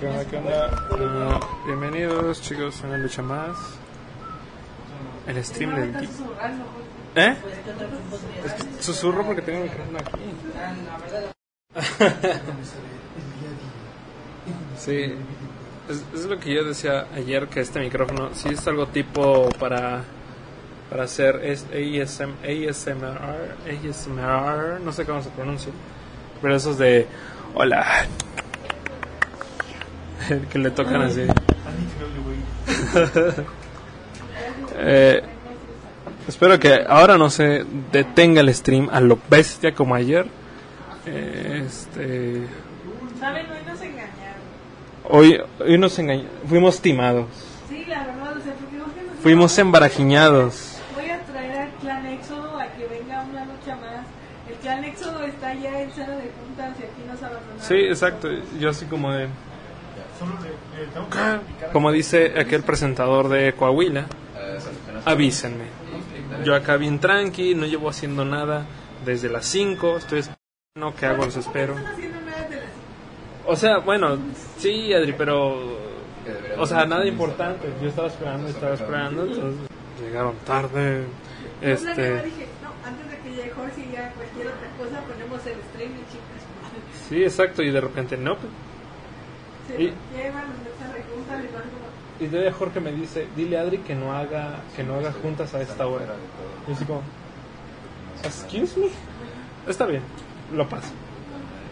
¿Qué onda? ¿Qué onda? Ah, bienvenidos chicos a una lucha más. El stream del susurrando, ¿Eh? Es susurro porque tengo el micrófono aquí. Sí, es, es lo que yo decía ayer que este micrófono sí es algo tipo para para hacer es ASM, ASMR, ASMR, no sé cómo se pronuncia, pero esos de hola que le tocan así. Eh, espero que ahora no se detenga el stream a lo bestia como ayer. Eh, este, ¿Saben? Hoy nos engañaron. hoy, hoy nos engañó, fuimos timados, Sí, la verdad, o sea, porque no que nos fuimos embarajiñados. Voy a traer al clan Éxodo a que venga una lucha más. El clan Éxodo está ya en sala de juntas y aquí nos abandonaron. Sí, exacto. Yo así como de... Como dice aquel presentador de Coahuila, avísenme. Yo acá bien tranqui, no llevo haciendo nada desde las 5, estoy esperando, ¿qué hago? Los espero. O sea, bueno, sí, Adri, pero... O sea, nada importante. Yo estaba esperando, estaba esperando, entonces llegaron tarde. Este... dije, no, antes de que llegue Jorge y ya cualquier otra cosa, ponemos el stream y chicas. Sí, exacto, y de repente no. Se Y- llevan y. Y de Jorge me dice, dile a Adri que no haga que no haga juntas a esta hora. Yo así como, excuse me. Está bien, lo paso.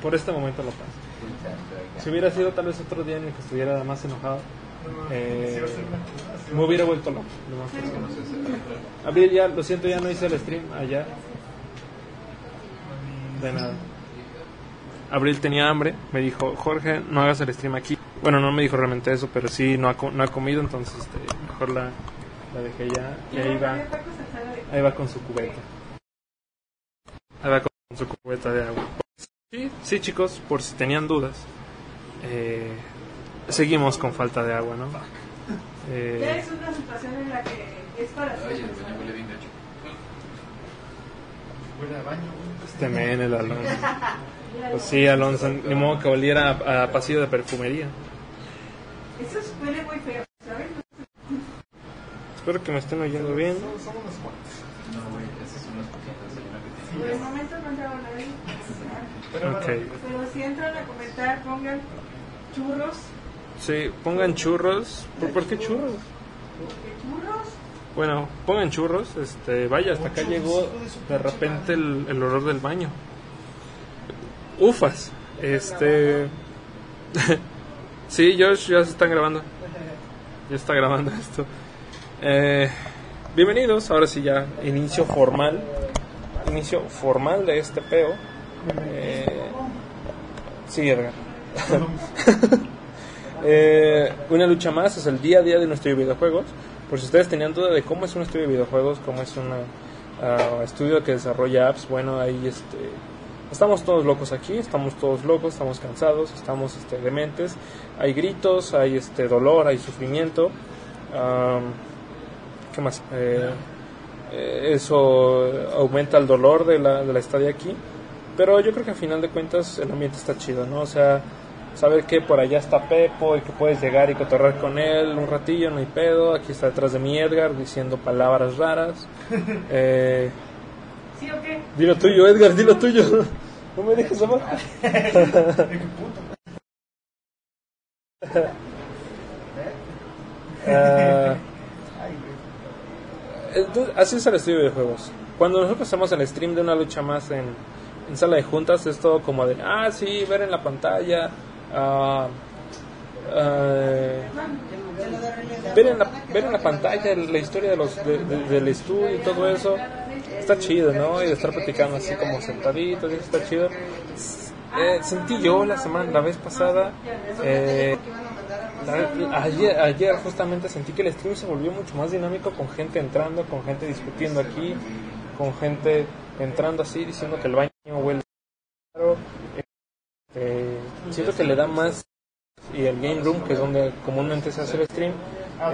Por este momento lo paso. Si hubiera sido tal vez otro día en el que estuviera más enojado, eh, me hubiera vuelto loco. Abril, ya, lo siento, ya no hice el stream allá. De nada. Abril tenía hambre, me dijo, Jorge, no hagas el stream aquí. Bueno, no me dijo realmente eso, pero sí, no ha, co- no ha comido, entonces este, mejor la, la dejé ya. Y ahí va, ahí va con su cubeta. Ahí va con su cubeta de agua. Sí, sí chicos, por si tenían dudas. eh, seguimos con falta de agua, ¿no? Ya Eh, es una situación en la que es para siempre. este men, el Alonso. Pues sí, Alonso, ni modo que oliera a, a pasillo de perfumería. Eso huele muy feo, ¿sabes? Espero que me estén oyendo bien. Por el momento no entraba nadie. Ok. Pero si entran a comentar, pongan churros. Sí, pongan churros. ¿Por, por qué churros? ¿Qué churros? Bueno, pongan churros. Este, vaya, hasta acá llegó de repente el, el olor del baño. Ufas. Este. sí, Josh, ya se están grabando. Ya está grabando esto. Eh, bienvenidos, ahora sí ya, inicio formal. Inicio formal de este peo. Eh, sí, Edgar. Eh, una lucha más es el día a día de de videojuegos. Por si ustedes tenían duda de cómo es un estudio de videojuegos, cómo es un estudio que desarrolla apps, bueno, ahí este, estamos todos locos aquí, estamos todos locos, estamos cansados, estamos este, dementes, hay gritos, hay este, dolor, hay sufrimiento. Am, ¿Qué más? Eh, eso aumenta el dolor de la, de la estadía aquí. Pero yo creo que al final de cuentas el ambiente está chido, ¿no? O sea, saber que por allá está Pepo y que puedes llegar y cotorrear con él un ratillo, no hay pedo. Aquí está detrás de mí Edgar diciendo palabras raras. Eh, ¿Sí o qué? dilo tuyo, Edgar, dilo tuyo. No me dejes. Ah, entonces, así es el estudio de videojuegos. Cuando nosotros hacemos el stream de una lucha más en, en sala de juntas, es todo como de, ah, sí, ver en la pantalla, ah, ver, en la, ver en la pantalla la historia de los, de- de- del estudio y todo eso. Está chido, ¿no? Y de estar platicando así como sentaditos, está chido. Eh, sentí yo la semana, la vez pasada, eh, ayer, ayer justamente sentí que el stream se volvió mucho más dinámico con gente entrando, con gente discutiendo aquí, con gente entrando así diciendo que el baño huele raro. Este, siento que le da más y el game room que es donde comúnmente se hace el stream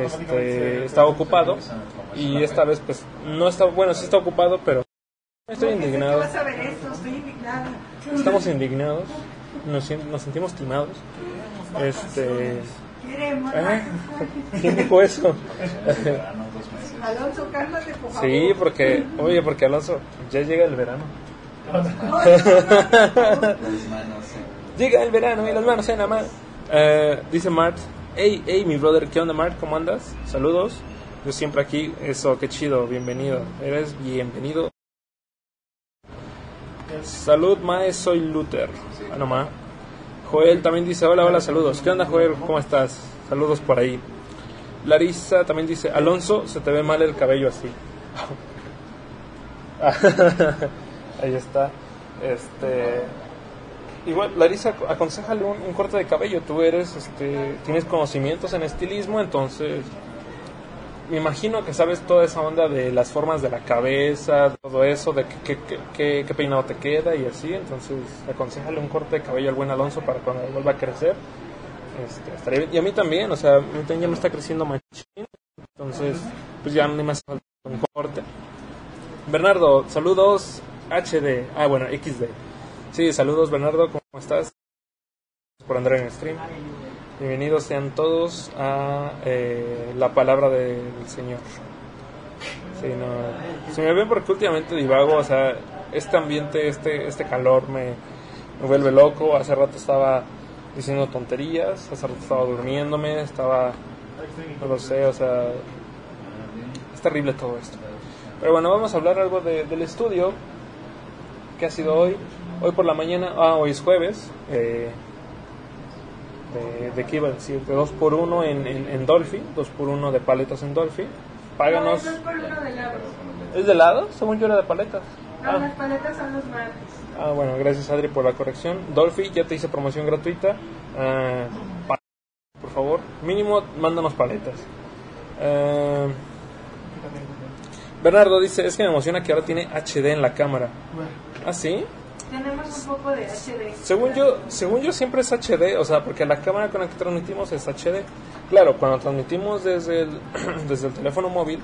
este, estaba ocupado y esta vez pues no está bueno sí está ocupado pero estoy indignado estamos indignados nos, nos sentimos timados Este. ¿eh? ¿Quién dijo eso? Alonso, cálmate, por favor. Sí, porque, oye, porque Alonso, ya llega el verano. Llega el verano y las manos en la mano. Eh, dice Mart, hey, hey, mi brother, ¿qué onda, Mart? ¿Cómo andas? Saludos. Yo siempre aquí, eso, qué chido, bienvenido. Eres bienvenido. Salud, Mae, soy Luther. Ah, no, ma. Joel también dice, hola, hola, saludos. ¿Qué onda, Joel? ¿Cómo estás? Saludos por ahí. Larissa también dice, Alonso, se te ve mal el cabello así. Ahí está. Este. Igual, Larissa, aconsejale un, corte de cabello. Tú eres, este, tienes conocimientos en estilismo, entonces me imagino que sabes toda esa onda de las formas de la cabeza, todo eso, de qué, qué, qué- qué- peinado te queda y así. Entonces, aconsejale un corte de cabello al buen Alonso para cuando vuelva a crecer. Este, estaría bien. Y a mí también, o sea, también ya me está creciendo machín. Entonces, pues ya no me hace falta un corte. Bernardo, saludos HD. Ah, bueno, XD. Sí, saludos Bernardo, ¿cómo estás? Por andar en el stream. Bienvenidos sean todos a eh, la palabra del Señor. Sí, no, se me ven porque últimamente divago, o sea, este ambiente, este, este calor me, me vuelve loco. Hace rato estaba diciendo tonterías, hace rato estaba durmiéndome, estaba, no lo sé, o sea, es terrible todo esto. Pero bueno, vamos a hablar algo de- del estudio que ha sido hoy. Hoy por la mañana, ah, hoy es jueves. eh, de, ¿De qué iba a decir? De 2 por 1 en, en, en Dolphy, 2 por 1 de paletas en Dolphy. Páganos. No, es por uno de helados. ¿Es de helado? Según yo era de paletas. No, Ah. las paletas son los martes. Ah, bueno, gracias Adri por la corrección. Dolphy, ya te hice promoción gratuita. Ah, por favor, mínimo mándanos paletas. Ah, Bernardo dice, es que me emociona que ahora tiene HD en la cámara. ¿Ah, sí? Tenemos un poco de HD. Según yo, según yo siempre es HD, o sea, porque la cámara con la que transmitimos es HD. Claro, cuando transmitimos desde el, desde el teléfono móvil,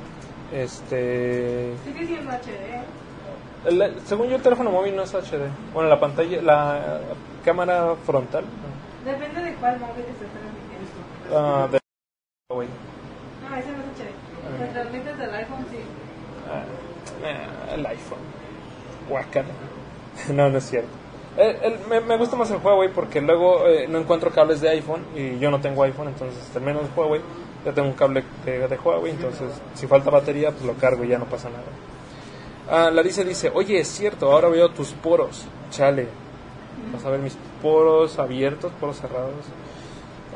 este... Sigue siendo HD. el- según yo el teléfono móvil no es HD. Bueno, la pantalla, la cámara frontal. Depende de cuál móvil estés transmitiendo. ah, de Huawei. No, ese no es HD. Se transmites del iPhone, sí. Ah, el iPhone. Guacala. No, no es cierto. Eh, el- me, me gusta más el Huawei porque luego eh, no encuentro cables de iPhone y yo no tengo iPhone, entonces al menos Huawei ya tengo un cable de, de Huawei, entonces si falta batería pues lo cargo y ya no pasa nada. Ah, Larissa dice, oye, es cierto, ahora veo tus poros. Chale. Vas a ver mis poros abiertos, poros cerrados.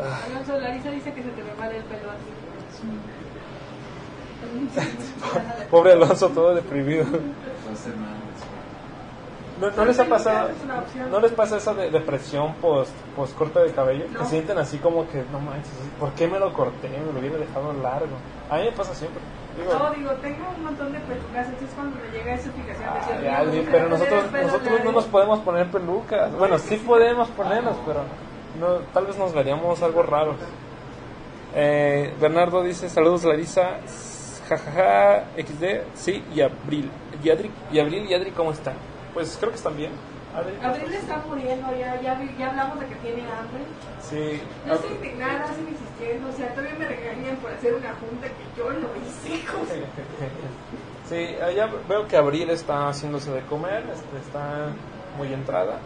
Ah, Alonso, Larisa dice que se te ve mal el pelo así. pobre Alonso, todo deprimido. ¿No, no les ha pasado? ¿No les pasa esa de depresión post, post corte de cabello? Que sienten así como que, no manches, ¿por qué me lo corté? Me lo hubiera dejado largo. A mí me pasa siempre. Digo, No, digo, tengo un montón de pelucas, entonces cuando me llega esa fijación de pero nosotros, nosotros no nos podemos poner pelucas. Bueno, sí podemos ponernos, pero no, tal vez nos veríamos algo raros. Eh, Bernardo dice, saludos Larisa, jajaja, XD, sí, y Abril. Y, Adri, y Abril y Adri, ¿cómo están? Pues creo que están bien. Abril está muriendo, ya, ya, ya hablamos de que tiene hambre. Sí. No estoy indignada, estoy insistiendo, o sea, todavía me regañan por hacer una junta que yo no hice. Sí, ya veo que Abril está haciéndose de comer, este, está muy entrada.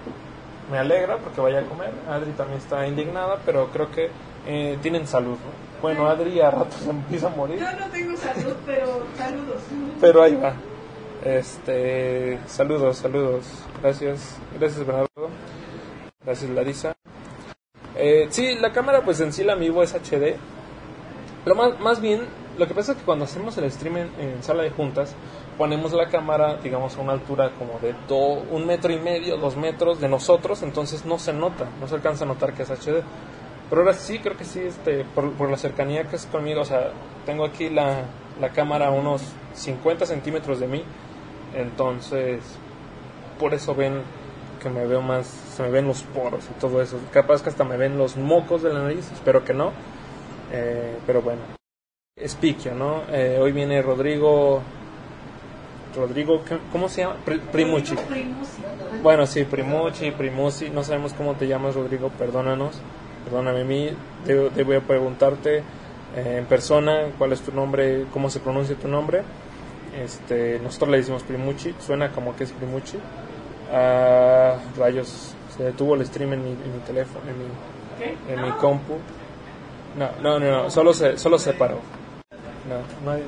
Me alegra porque vaya a comer. Adri también está indignada, pero creo que eh, tienen salud. ¿no? Bueno, Adri a ratos se empieza a morir, Yo no tengo salud, pero saludos. pero ahí va. Este, saludos, saludos. Gracias, gracias Bernardo. Gracias Larisa. Eh, sí, la cámara pues en sí la Amiibo es HD. Pero más, más bien, lo que pasa es que cuando hacemos el stream en, en sala de juntas, ponemos la cámara, digamos, a una altura como de do- un metro y medio, dos metros de nosotros, entonces no se nota, no se alcanza a notar que es HD. Pero ahora sí, creo que sí, este, por, por la cercanía que es conmigo, o sea, tengo aquí la, la cámara a unos 50 centímetros de mí, entonces por eso ven que me veo más, se me ven los poros y todo eso. Capaz que hasta me ven los mocos de la nariz, espero que no. Eh, pero bueno, Spiquio, ¿no? Eh, hoy viene Rodrigo. Rodrigo, ¿qué- ¿cómo se llama? Pri- Primucci. Bueno, sí, Primucci, Primucci, no sabemos cómo te llamas, Rodrigo, perdónanos. perdóname a mí, debo, debo preguntarte eh, en persona cuál es tu nombre, cómo se pronuncia tu nombre. Este, nosotros le decimos Primuchi, suena como que es Primuchi. Ah, rayos, se detuvo el stream en mi, en mi teléfono, en mi, en mi compu. No, no, no, no, solo se, solo se paró. No, nadie,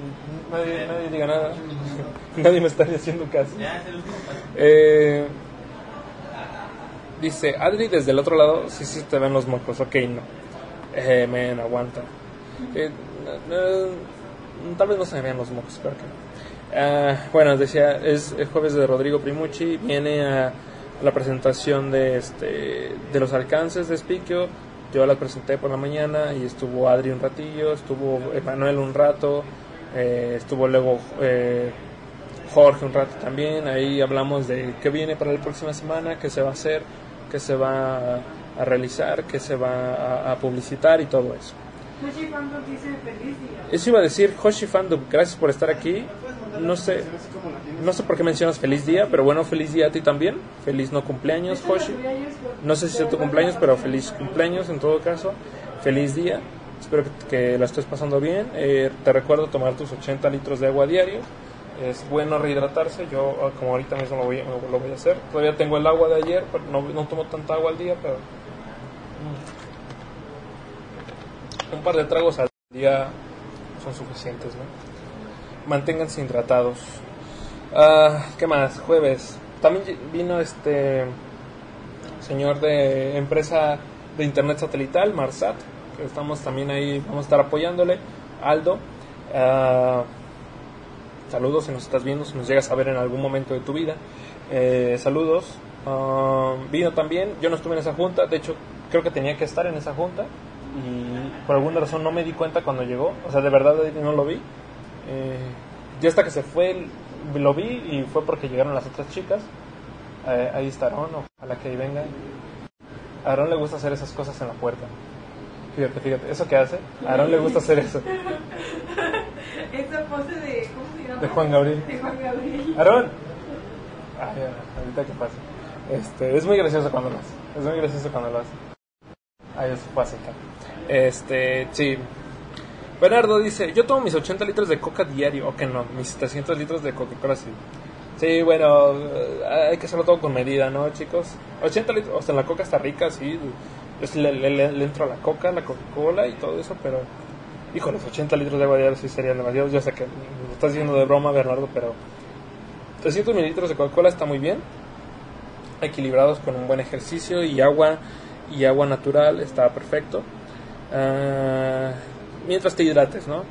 nadie, nadie diga nada. nadie me está haciendo caso. Eh, dice, Adri desde el otro lado, sí, sí te ven los mocos, ok, no. Eh, men, aguanta. Eh, tal vez no se me vean los mocos, espero que no. Ah, bueno, decía, es el jueves de Rodrigo Primucci, viene a, la presentación de, este, de los alcances de Spikio. Yo la presenté por la mañana y estuvo Adri un ratillo, estuvo Emanuel un rato, eh, estuvo luego eh, Jorge un rato también. Ahí hablamos de qué viene para la próxima semana, qué se va a hacer, qué se va a, realizar, qué se va a publicitar y todo eso. Hoshi Fandom dice feliz día. Eso iba a decir, Hoshi Fandom, gracias por estar aquí. No sé, no sé por qué mencionas feliz día, pero bueno, feliz día a ti también. Feliz no cumpleaños, Hoshi. No sé si es tu cumpleaños, pero feliz cumpleaños en todo caso. Feliz día. Espero que, que la estés pasando bien. Eh, te recuerdo tomar tus 80 litros de agua diario. Es bueno rehidratarse. Yo, ah, como ahorita mismo lo voy, lo voy a hacer. Todavía tengo el agua de ayer, pero no, no tomo tanta agua al día, pero un par de tragos al día son suficientes, ¿no? Manténganse hidratados. Ah, ¿Qué más? Jueves. También vino este señor de empresa de internet satelital, Marsat, que estamos también ahí, vamos a estar apoyándole. Aldo. Ah, saludos si nos estás viendo, si nos llegas a ver en algún momento de tu vida. Eh, saludos. Ah, vino también, yo no estuve en esa junta, de hecho creo que tenía que estar en esa junta y por alguna razón no me di cuenta cuando llegó, o sea, de verdad no lo vi. Eh, ya hasta que se fue lo vi y fue porque llegaron las otras chicas. Eh, ahí está Aaron, ojalá que ahí venga. A Aaron le gusta hacer esas cosas en la puerta. Fíjate, fíjate, eso que hace, a Aaron le gusta hacer eso. Esa pose de, ¿cómo se llama? De Juan Gabriel. De Juan Gabriel. Aaron. Ay, ahorita que pasa. Este, es muy gracioso cuando lo hace. Es muy gracioso cuando lo hace. Eso fue así, este, sí. Bernardo dice, yo tomo mis 80 litros de coca diario, o que no, mis 300 litros de Coca-Cola sí. Sí, bueno, eh, hay que hacerlo todo con medida, ¿no, chicos? 80 litros, o sea, la coca está rica, sí. Le, le, le, entro a la coca, la Coca-Cola y todo eso, pero... Hijo, los 80 litros de agua diario sí serían demasiados. Yo sé que lo estás diciendo de broma, Bernardo, pero... 300 mililitros de Coca-Cola está muy bien. Equilibrados con un buen ejercicio y agua, y agua natural, está perfecto. Uh, mientras te hidrates, ¿no?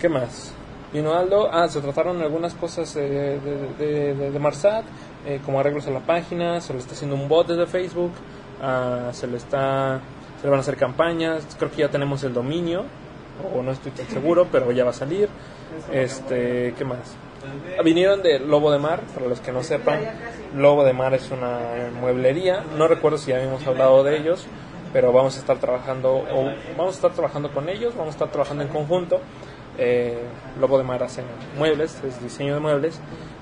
¿Qué más? Vino Aldo, ah, se trataron algunas cosas de, de, de, de Marsat, eh, como arreglos a la página, se le está haciendo un bot desde Facebook, uh, se le está, se le van a hacer campañas, creo que ya tenemos el dominio, o no estoy tan seguro, pero ya va a salir. Este, ¿qué más? Vinieron de Lobo de Mar, para los que no sepan, Lobo de Mar es una mueblería, no recuerdo si ya habíamos hablado de ellos, pero vamos a estar trabajando o vamos a estar trabajando con ellos, vamos a estar trabajando en conjunto. Eh, Lobo de Mar hacen muebles, es diseño de muebles.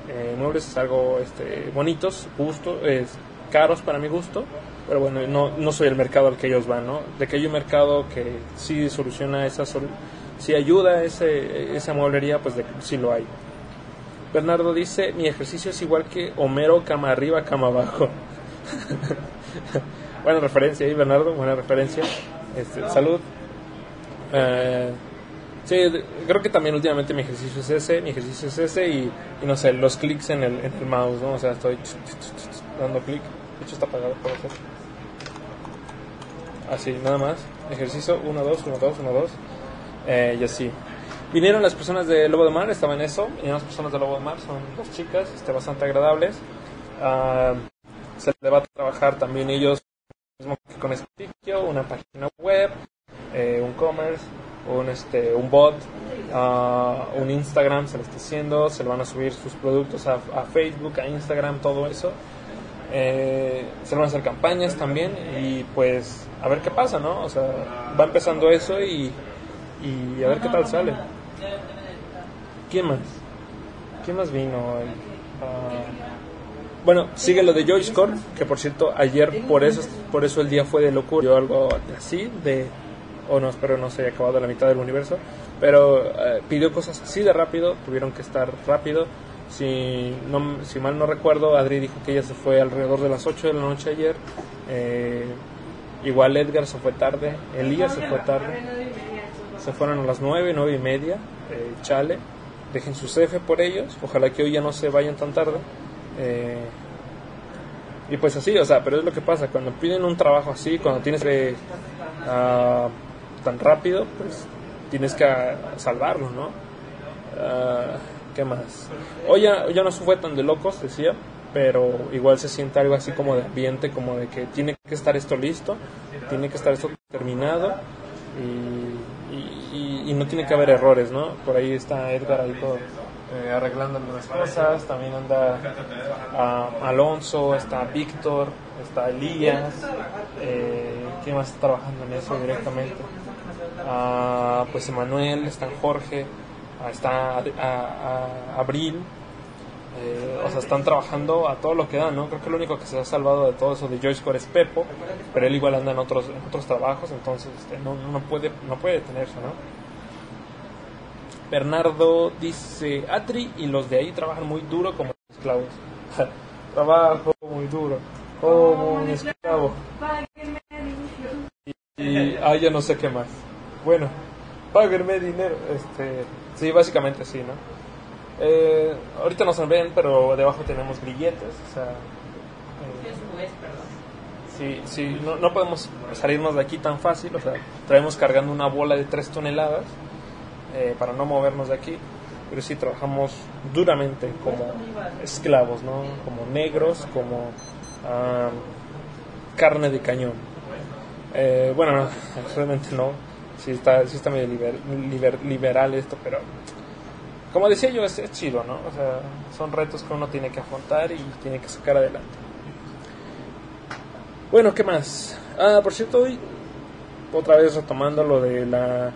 Eh, muebles es algo este, bonitos, gusto, es caros para mi gusto, pero bueno, no, no soy el mercado al que ellos van, ¿no? De que hay un mercado que sí soluciona esa, si ayuda ese, esa mueblería, pues de, sí lo hay. Bernardo dice, mi ejercicio es igual que Homero, cama arriba, cama abajo. buena referencia ahí, Bernardo, buena referencia. Este, salud. Eh, sí, creo que también últimamente mi ejercicio es ese, mi ejercicio es ese y, no sé, los clics en el, en el mouse, ¿no? O sea, estoy dando clic. De hecho está apagado, por hacer. Así, nada más. Ejercicio 1, 2, 1, 2, 1, 2. y así. Vinieron las personas de Lobo de Mar, estaban en eso. Vinieron las personas de Lobo de Mar, son dos chicas, este, bastante agradables. Uh, se le va a trabajar también ellos mismo que con Spikio, una página web, eh, un commerce, un, este, un bot, uh, un Instagram se le está haciendo, se le van a subir sus productos a, a Facebook, a Instagram, todo eso. Eh, se van a hacer campañas también y pues a ver qué pasa, ¿no? O sea, va empezando eso y, y a ver qué tal sale. ¿Quién más? ¿Quién más vino? Uh, Bueno, sigue lo de Joyce Core, que por cierto, ayer por eso, por eso el día fue de locura. Yo algo así, de. O no, espero no se haya acabado la mitad del universo. Pero eh, pidió cosas así de rápido, tuvieron que estar rápido. Si, no, si mal no recuerdo, Adri dijo que ella se fue alrededor de las 8 de la noche ayer. Eh, igual Edgar se fue tarde, Elías se fue tarde. Se fueron a las 9, 9 y media. eh, chale, dejen su CF por ellos. Ojalá que hoy ya no se vayan tan tarde. Eh, y pues así, o sea, pero es lo que pasa. Cuando piden un trabajo así, cuando tienes que. ah, tan rápido, pues tienes que ah, salvarlo, ¿no? Ah, ¿Qué más? Hoy ya, ya no fue tan de locos, decía, pero igual se siente algo así como de ambiente, como de que tiene que estar esto listo, tiene que estar esto terminado y- y- y no tiene que haber errores, ¿no? Por ahí está Edgar ahí todo, eh, arreglando algunas cosas, también anda ah, Alonso, está Víctor, está Elías, eh, ¿quién más está trabajando en eso directamente? Ah, pues Emanuel, está Jorge, ah, está a- Abril, eh, o sea, están trabajando a todo lo que dan, ¿no? Creo que lo único que se ha salvado de todo eso de Joyce Core es Pepo, pero él igual anda en otros, otros trabajos, entonces este, no, no, puede, no puede detenerse, ¿no? Bernardo dice, Atri y los de ahí trabajan muy duro como esclavos. Trabajo muy duro, como un esclavo. Y ah, ya no sé qué más. Bueno, páguenme dinero. Este, sí, básicamente sí, ¿no? Eh, ahorita no se ven, pero debajo tenemos grilletes. O sea, eh, sí, sí, no, no podemos salirnos de aquí tan fácil. O sea, traemos cargando una bola de 3 toneladas eh, para no movernos de aquí. Pero sí trabajamos duramente como esclavos, ¿no? Como negros, como ah, carne de cañón. Eh, bueno, no, realmente no. Sí está, sí está medio liber- liberal esto, pero como decía yo, es, es chido, ¿no? O sea, son retos que uno tiene que afrontar y tiene que sacar adelante. Bueno, ¿qué más? Ah, por cierto, hoy, otra vez retomando lo de la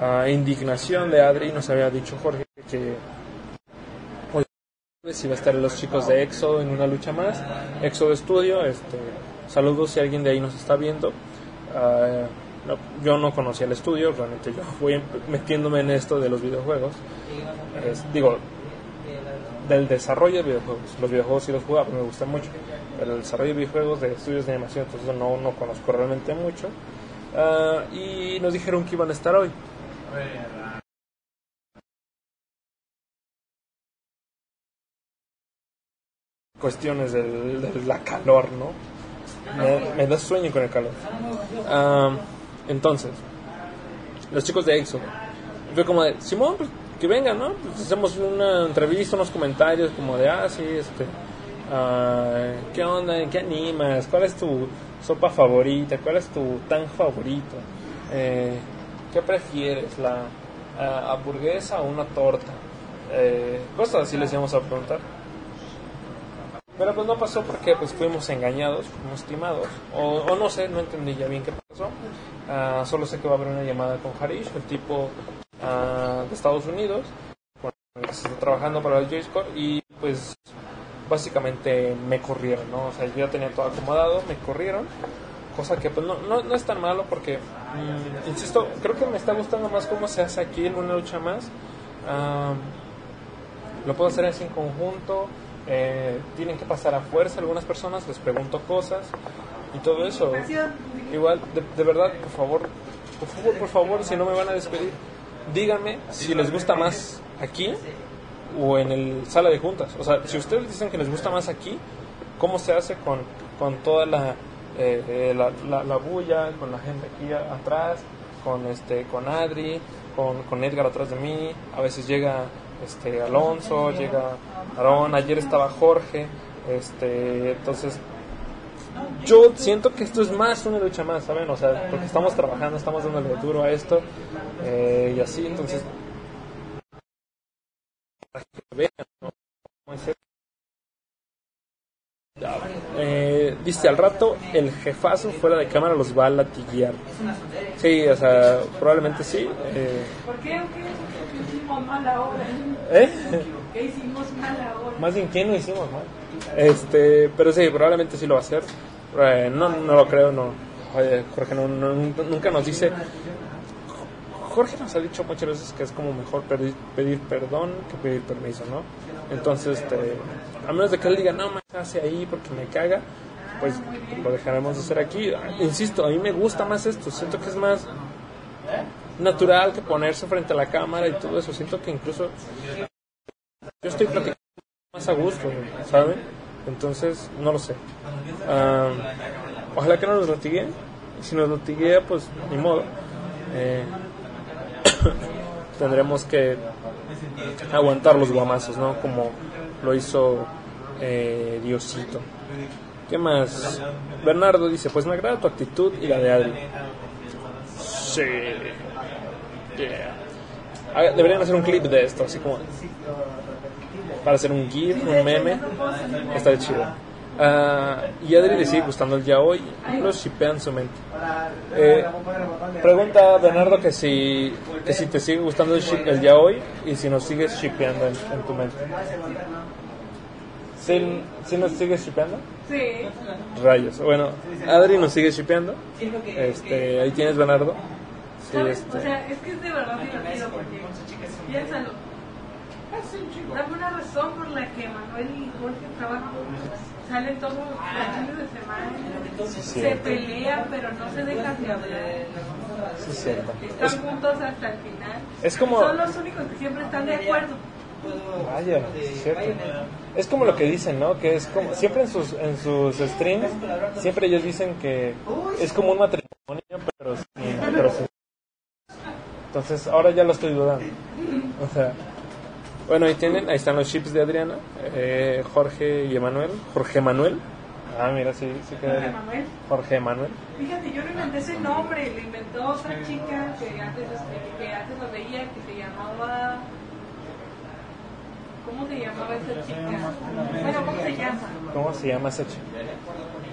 ah, indignación de Adri, nos había dicho Jorge que hoy si va a estar los chicos de Éxodo en una lucha más. Éxodo Studio, este, saludos si alguien de ahí nos está viendo. No, yo no conocía el estudio, realmente yo fui metiéndome en esto de los videojuegos. Digo, del desarrollo de videojuegos. Los videojuegos sí los jugaba, me gustan mucho. Pero el desarrollo de videojuegos, de estudios de animación, entonces no, no conozco realmente mucho. Ah, y nos dijeron que iban a estar hoy. Cuestiones del- de calor, ¿no? Me, da sueño con el calor. Entonces, los chicos de EXO. Fue como de, Simón, pues que vengan, ¿no? Pues hacemos una entrevista, unos comentarios como de, ah, sí, este, ah, ¿qué onda? ¿En qué animas? ¿Cuál es tu sopa favorita? ¿Cuál es tu tan favorito? Eh, ¿Qué prefieres? ¿La ah, hamburguesa o una torta? Eh, así les íbamos a preguntar. Pero pues no pasó porque pues fuimos engañados, fuimos timados, o, o no sé, no entendí ya bien qué pasó. Ah, solo sé que va a haber una llamada con Harish, el tipo ah, de Estados Unidos, con el que se está trabajando para el J-Score, y pues básicamente me corrieron, ¿no? O sea, yo ya tenía todo acomodado, me corrieron, cosa que pues no, no, no es tan malo porque, mm, insisto, creo que me está gustando más cómo se hace aquí en una lucha más. Ah, lo puedo hacer así en conjunto. eh, tienen que pasar a fuerza algunas personas, les pregunto cosas y todo eso. Igual, de, de verdad, por favor, por favor, por favor, si no me van a despedir, díganme si les gusta más aquí o en el sala de juntas. O sea, si ustedes dicen que les gusta más aquí, ¿cómo se hace con, con toda la, eh, eh, la, la- la bulla, con la gente aquí atrás, con, este, con Adri, con, con Edgar atrás de mí? A veces llega este, Alonso, llega Aarón, ayer estaba Jorge, este, entonces yo siento que esto es más una lucha más, ¿saben? O sea, porque estamos trabajando, estamos dándole duro a esto eh, y así, entonces. vean, ¿no? ¿Cómo es esto. Ya, eh, dice al rato el jefazo fuera de cámara los va a latiguear. Sí, o sea, probablemente sí. eh, ¿Por qué? Hicimos mal ahora? ¿Eh? ¿Qué hicimos mal ahora? Más bien, ¿quién lo hicimos mal? Este, pero sí, probablemente sí lo va a hacer. Eh, no, no lo creo, no. Oye, Jorge no, no- nunca nos dice. Jorge nos ha dicho muchas veces que es como mejor pedir, pedir perdón que pedir permiso, ¿no? Entonces, este, a menos de que él diga, no, me hace ahí porque me caga, pues lo dejaremos de hacer aquí. Insisto, a mí me gusta más esto, siento que es más natural que ponerse frente a la cámara y todo eso. Siento que incluso yo estoy platicando más a gusto, ¿saben? Entonces, no lo sé. Ah, ojalá que no nos latigue. Si nos latiguea, pues ni modo. Eh, tendremos que aguantar los guamazos, ¿no? Como lo hizo eh, Diosito. ¿Qué más? Bernardo dice, pues me agrada tu actitud y la de Adri. Sí. Yeah. Ah, Deberían hacer un clip de esto, así como para hacer un GIF, un meme. Está chido. Ah, y a Adri le sigue gustando el yaoi y lo shipea en su mente. Eh, pregunta Bernardo que si, que si te sigue gustando el, el yaoi y si nos sigues shipeando en, en tu mente. ¿Sí, sí nos sigues shipeando? Sí. Rayos. Bueno, Adri nos sigue shipeando. Este, ahí tienes Bernardo. Sí, este. O sea, es que es de verdad divertido porque piénsalo. Dame una razón por la que Manuel y Jorge trabajan. Salen todos los fines de semana, se cierto. pelean, pero no se dejan de hablar. Sí, es cierto. Están Es- juntos hasta el final. Es como- Son los únicos que siempre están de acuerdo. Vaya, es cierto. Es como lo que dicen, ¿no? Que es como siempre en sus en sus streams siempre ellos dicen que es como un matrimonio, pero sin, pero sin- Entonces ahora ya lo estoy dudando. O sea, bueno, ahí tienen, ahí están los chips de Adriana, eh, Jorge y Emanuel, Jorge Manuel. Ah, mira, sí, sí queda bien. Manuel. Jorge Manuel. Fíjate, yo no inventé ese nombre, lo inventó otra chica que antes, que antes lo veía, que se llamaba... ¿Cómo se llamaba esa chica? Bueno, ¿cómo se llama? ¿Cómo se llama esa chica?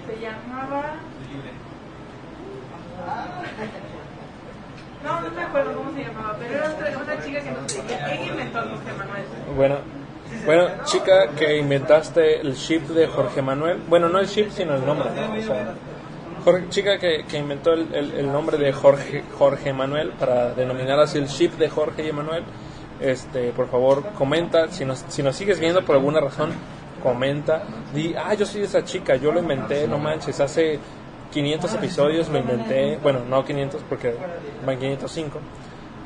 Se llamaba... No, no me acuerdo cómo se llamaba, pero era otra- una chica que no sé, ella inventó el José Manuel. Bueno, bueno, chica que inventaste el ship de Jorge Manuel. Bueno, no el ship, sino el nombre. ¿no? O sea, Jorge- chica que, que inventó el, el- el nombre de Jorge, Jorge Manuel para denominar así el ship de Jorge y Manuel. Este, por favor, comenta. Si nos, si nos sigues viendo por alguna razón, comenta. Di, ah, yo soy esa chica, yo lo inventé, no manches, hace 500 episodios lo inventé. Bueno, no 500 porque van 505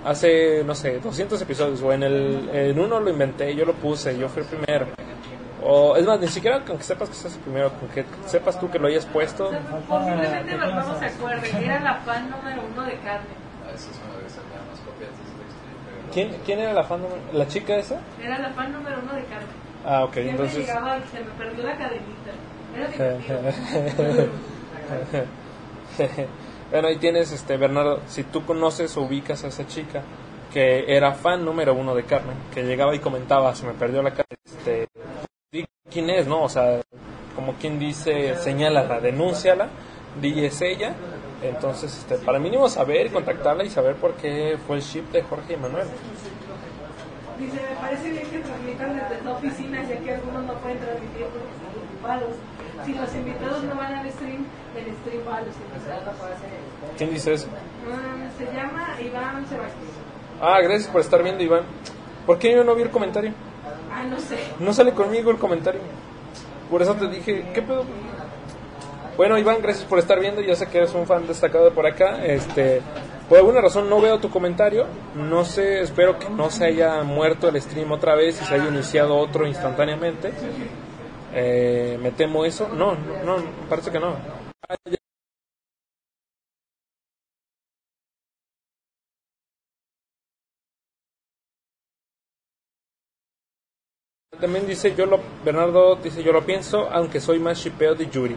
hace, no sé, 200 episodios, o en el en uno lo inventé, yo lo puse, yo fui el primero. O es más, ni siquiera con que sepas que seas el primero, con que sepas tú que lo hayas puesto. Posiblemente Bernardo se acuerde, era la fan número uno de carne. A veces me debe sacar unas copias de este extreme, ¿Quién, quién era la fan? número- ¿La chica esa? Era la fan número uno de carne. Ah, ok, Siempre entonces... llegaba y se me perdió la cadenita. Era bueno, ahí tienes, este, Bernardo, si tú conoces o ubicas a esa chica que era fan número uno de Carmen, que llegaba y comentaba, se me perdió la cara, este, di quién es, ¿no? O sea, como quien dice, señálala, denúnciala, di es ella. Entonces, este, para mínimo saber, contactarla y saber por qué fue el ship de Jorge y Manuel. Dice, me parece bien que transmitan desde la oficina, ya que algunos no pueden transmitir porque están ocupados. Si los invitados no van al stream, el stream va a los invitados. ¿Quién dice eso? Mm, se llama Iván Sebastián. Ah, gracias por estar viendo, Iván. ¿Por qué yo no vi el comentario? Ah, no sé. No sale conmigo el comentario. Por eso te dije, ¿qué pedo? Bueno, Iván, gracias por estar viendo. Yo sé que eres un fan destacado de por acá. Este, por alguna razón no veo tu comentario. No sé, espero que no se haya muerto el stream otra vez y se haya iniciado otro instantáneamente. Eh, me temo eso. No, no, parece que no. También dice yo lo Bernardo dice yo lo pienso aunque soy más shipeo de Yuri.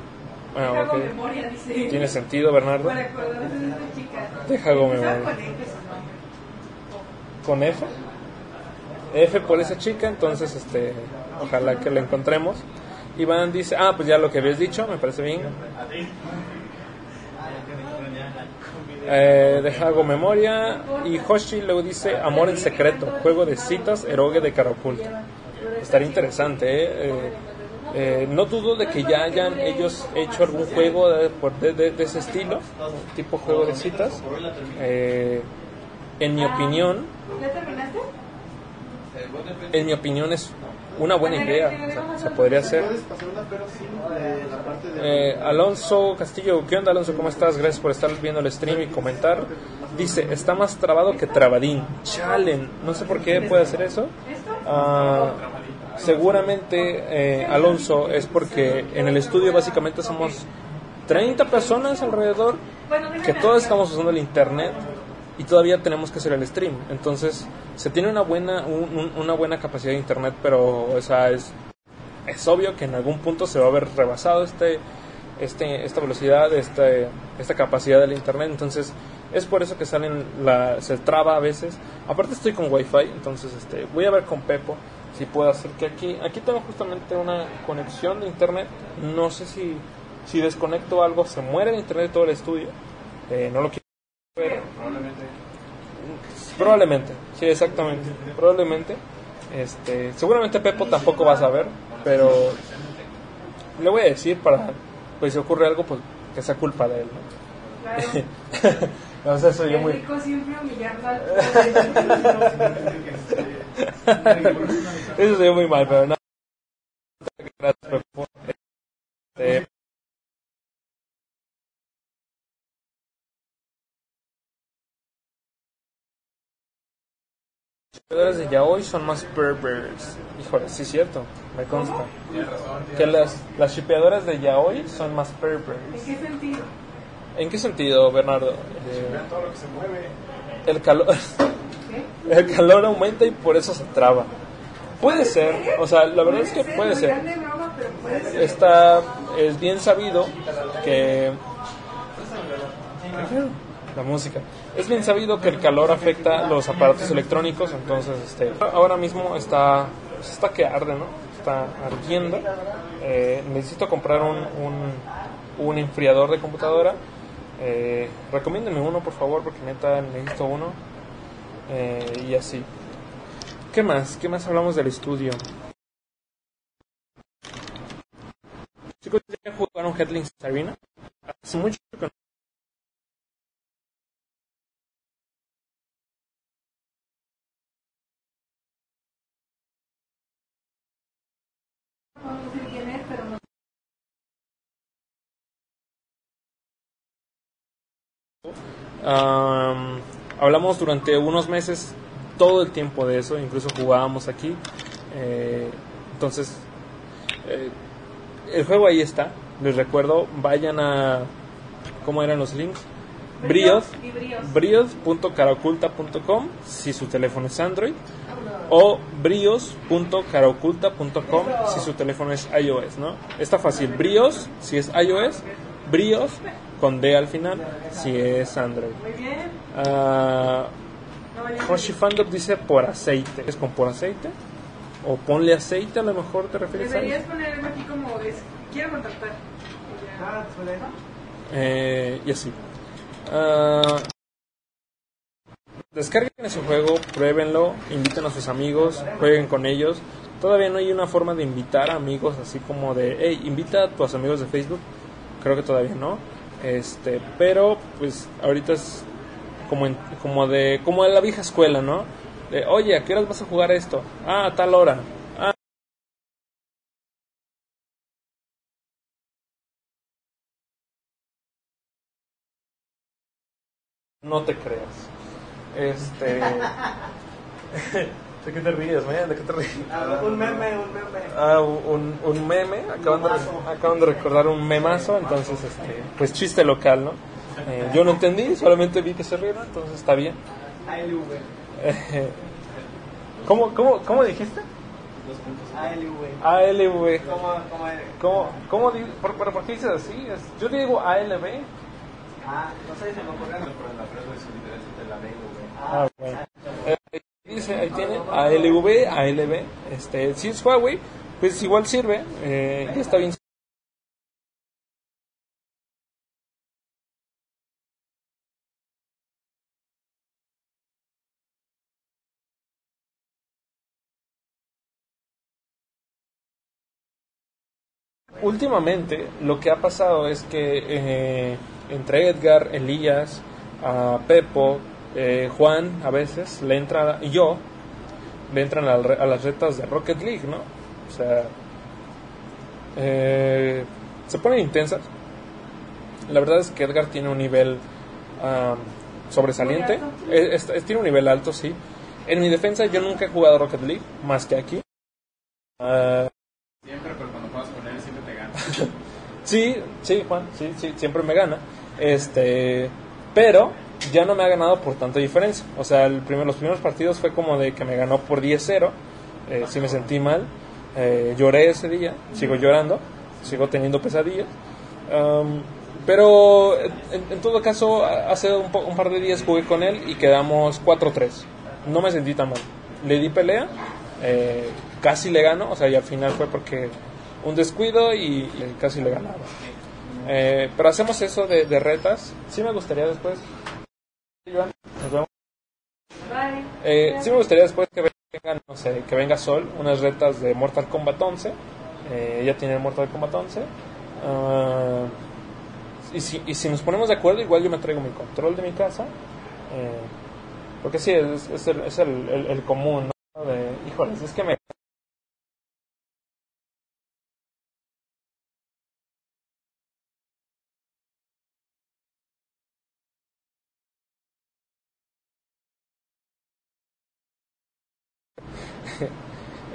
Ah, Hago ok. memoria, dice. Tiene sentido Bernardo. Para acordarse de esta chica. Deja Empezaba memoria. con F, con F. Por esa chica, entonces este ojalá que la encontremos. Iván dice, ah, pues ya lo que habías dicho, me parece bien. Eh, deja hago memoria. Y Hoshi luego dice Amor en secreto, juego de citas, eroge de cara oculta. Estaría interesante, ¿eh? Eh, eh, no dudo de que ya hayan ellos hecho algún juego de, de- de- ese estilo, tipo juego de citas. Eh, en mi opinión, en mi opinión es una buena idea, o sea, se podría hacer. Eh, Alonso Castillo, ¿qué onda Alonso? ¿Cómo estás? Gracias por estar viendo el stream y comentar. Dice, está más trabado que trabadín. Chalen, no sé por qué puede hacer eso. Ah, seguramente, eh, Alonso, es porque en el estudio básicamente somos 30 personas alrededor que todos estamos usando el internet y todavía tenemos que hacer el stream. Entonces, se tiene una buena, un- un- una buena capacidad de internet, pero o sea, es, es obvio que en algún punto se va a ver rebasado este, este, esta velocidad, este, esta capacidad del internet. Entonces, es por eso que salen la, se traba a veces. Aparte estoy con wifi, entonces este, voy a ver con Pepo si puedo hacer que aquí, aquí tengo justamente una conexión de internet. No sé si, si desconecto algo, se muere el internet de todo el estudio. Eh, no lo quiero ver. Probablemente, sí, exactamente. Probablemente. Este, seguramente Pepo tampoco va a saber, pero le voy a decir para, pues si ocurre algo, pues que sea culpa de él, ¿no? Claro. no sé, soy yo muy... rico siempre humillando al. Eso soy yo muy mal, pero no. Gracias, Pepo. Este, de yaoi son más perverts. Híjole, sí es cierto, me consta. Que las, las shipeadoras de yaoi son más ¿En perverts. qué sentido? ¿En qué sentido, Bernardo? Eh, el calor. el calor aumenta y por eso se traba. Puede ser, o sea, la verdad es que puede ser. Está es bien sabido que la música. Es bien sabido que el calor afecta los aparatos electrónicos, entonces este ahora mismo está está que arde, ¿no? Está ardiendo. Eh, necesito comprar un, un, enfriador de computadora. Eh, recomiéndenme uno, por favor, porque neta necesito uno. Eh, y así. ¿Qué más? ¿Qué más hablamos del estudio? Chicos, ¿ya jugaron Headlings Arena? Hace mucho que no. Hablamos durante unos meses todo el tiempo de eso, incluso jugábamos aquí. Eh, entonces, eh, el juego ahí está. Les recuerdo, vayan a. ¿Cómo eran los links? Brioth. Brios.caraoculta.com si su teléfono es Android o brios.caraoculta.com si su teléfono es iOS, ¿no? Está fácil. Brios si es iOS, brios con D al final si es Android. Vayas Hoshi Fandom dice por aceite. ¿Es con por aceite? ¿O ponle aceite a lo mejor te refieres a Deberías eso? ponerme aquí como es. Quiero contactar. Eh, y así. Ah, descarguen ese juego, pruébenlo, inviten a sus amigos, jueguen con ellos. Todavía no hay una forma de invitar a amigos así como de, hey, invita a tus amigos de Facebook. Creo que todavía no. Este, pero pues ahorita es como en- como de como de la vieja escuela, ¿no? De, oye, ¿a qué horas vas a jugar esto? Ah, a tal hora. Ah, no te creas. Este. ¿De qué te ríes, man? ¿De qué te ríes? un meme, un meme. Ah, un, un meme, acaban de, acaban de recordar un memazo, entonces, este, pues chiste local, ¿no? Eh, yo no entendí, solamente vi que se rieron, entonces está bien. ALV. Eh, ¿Cómo, cómo, cómo dijiste? ALV. ALV. ¿Cómo, cómo es? ¿Cómo, cómo di- por, pero ¿por qué dices así? Es- yo digo ALB. Ah, no sé si me ocurre. Pero en la frase de solidaridad de la BV. Ah, bueno. Eh, ahí Dice, ahí tiene, ALV, ALB, este, si es Huawei, pues igual sirve, eh, está bien. Últimamente lo que ha pasado es que eh, entre Edgar, Elías, a Pepo, eh, Juan a veces le entra y yo le entran a, a, las retas de Rocket League, ¿no? O sea, eh, se ponen intensas. La verdad es que Edgar tiene un nivel um, sobresaliente. Es, es, tiene un nivel alto, sí. En mi defensa yo nunca he jugado Rocket League más que aquí. Uh, siempre, pero cuando juegas con él siempre te gana. sí, sí, Juan, sí, sí, siempre me gana. Este, pero ya no me ha ganado por tanta diferencia. O sea, el primer, los primeros partidos fue como de que me ganó por 10-0. Eh, sí me sentí mal. Eh, lloré ese día. Sigo llorando. Sigo teniendo pesadillas. Um, pero en, todo caso, hace un, un, par de días jugué con él y quedamos 4-3. No me sentí tan mal. Le di pelea. Eh, casi le gano. O sea, y al final fue porque un descuido y, y casi le ganaba. Eh, pero hacemos eso de, de, retas. Sí me gustaría después. Nos vemos. Eh, sí me gustaría después que vengan, no sé, que venga Sol, unas retas de Mortal Kombat 11. Eh, ella tiene Mortal Kombat 11. Uh, y, si, y si nos ponemos de acuerdo, igual yo me traigo mi control de mi casa. Eh, porque sí, es, es, el, es el, el común, ¿no? De, híjoles, es que me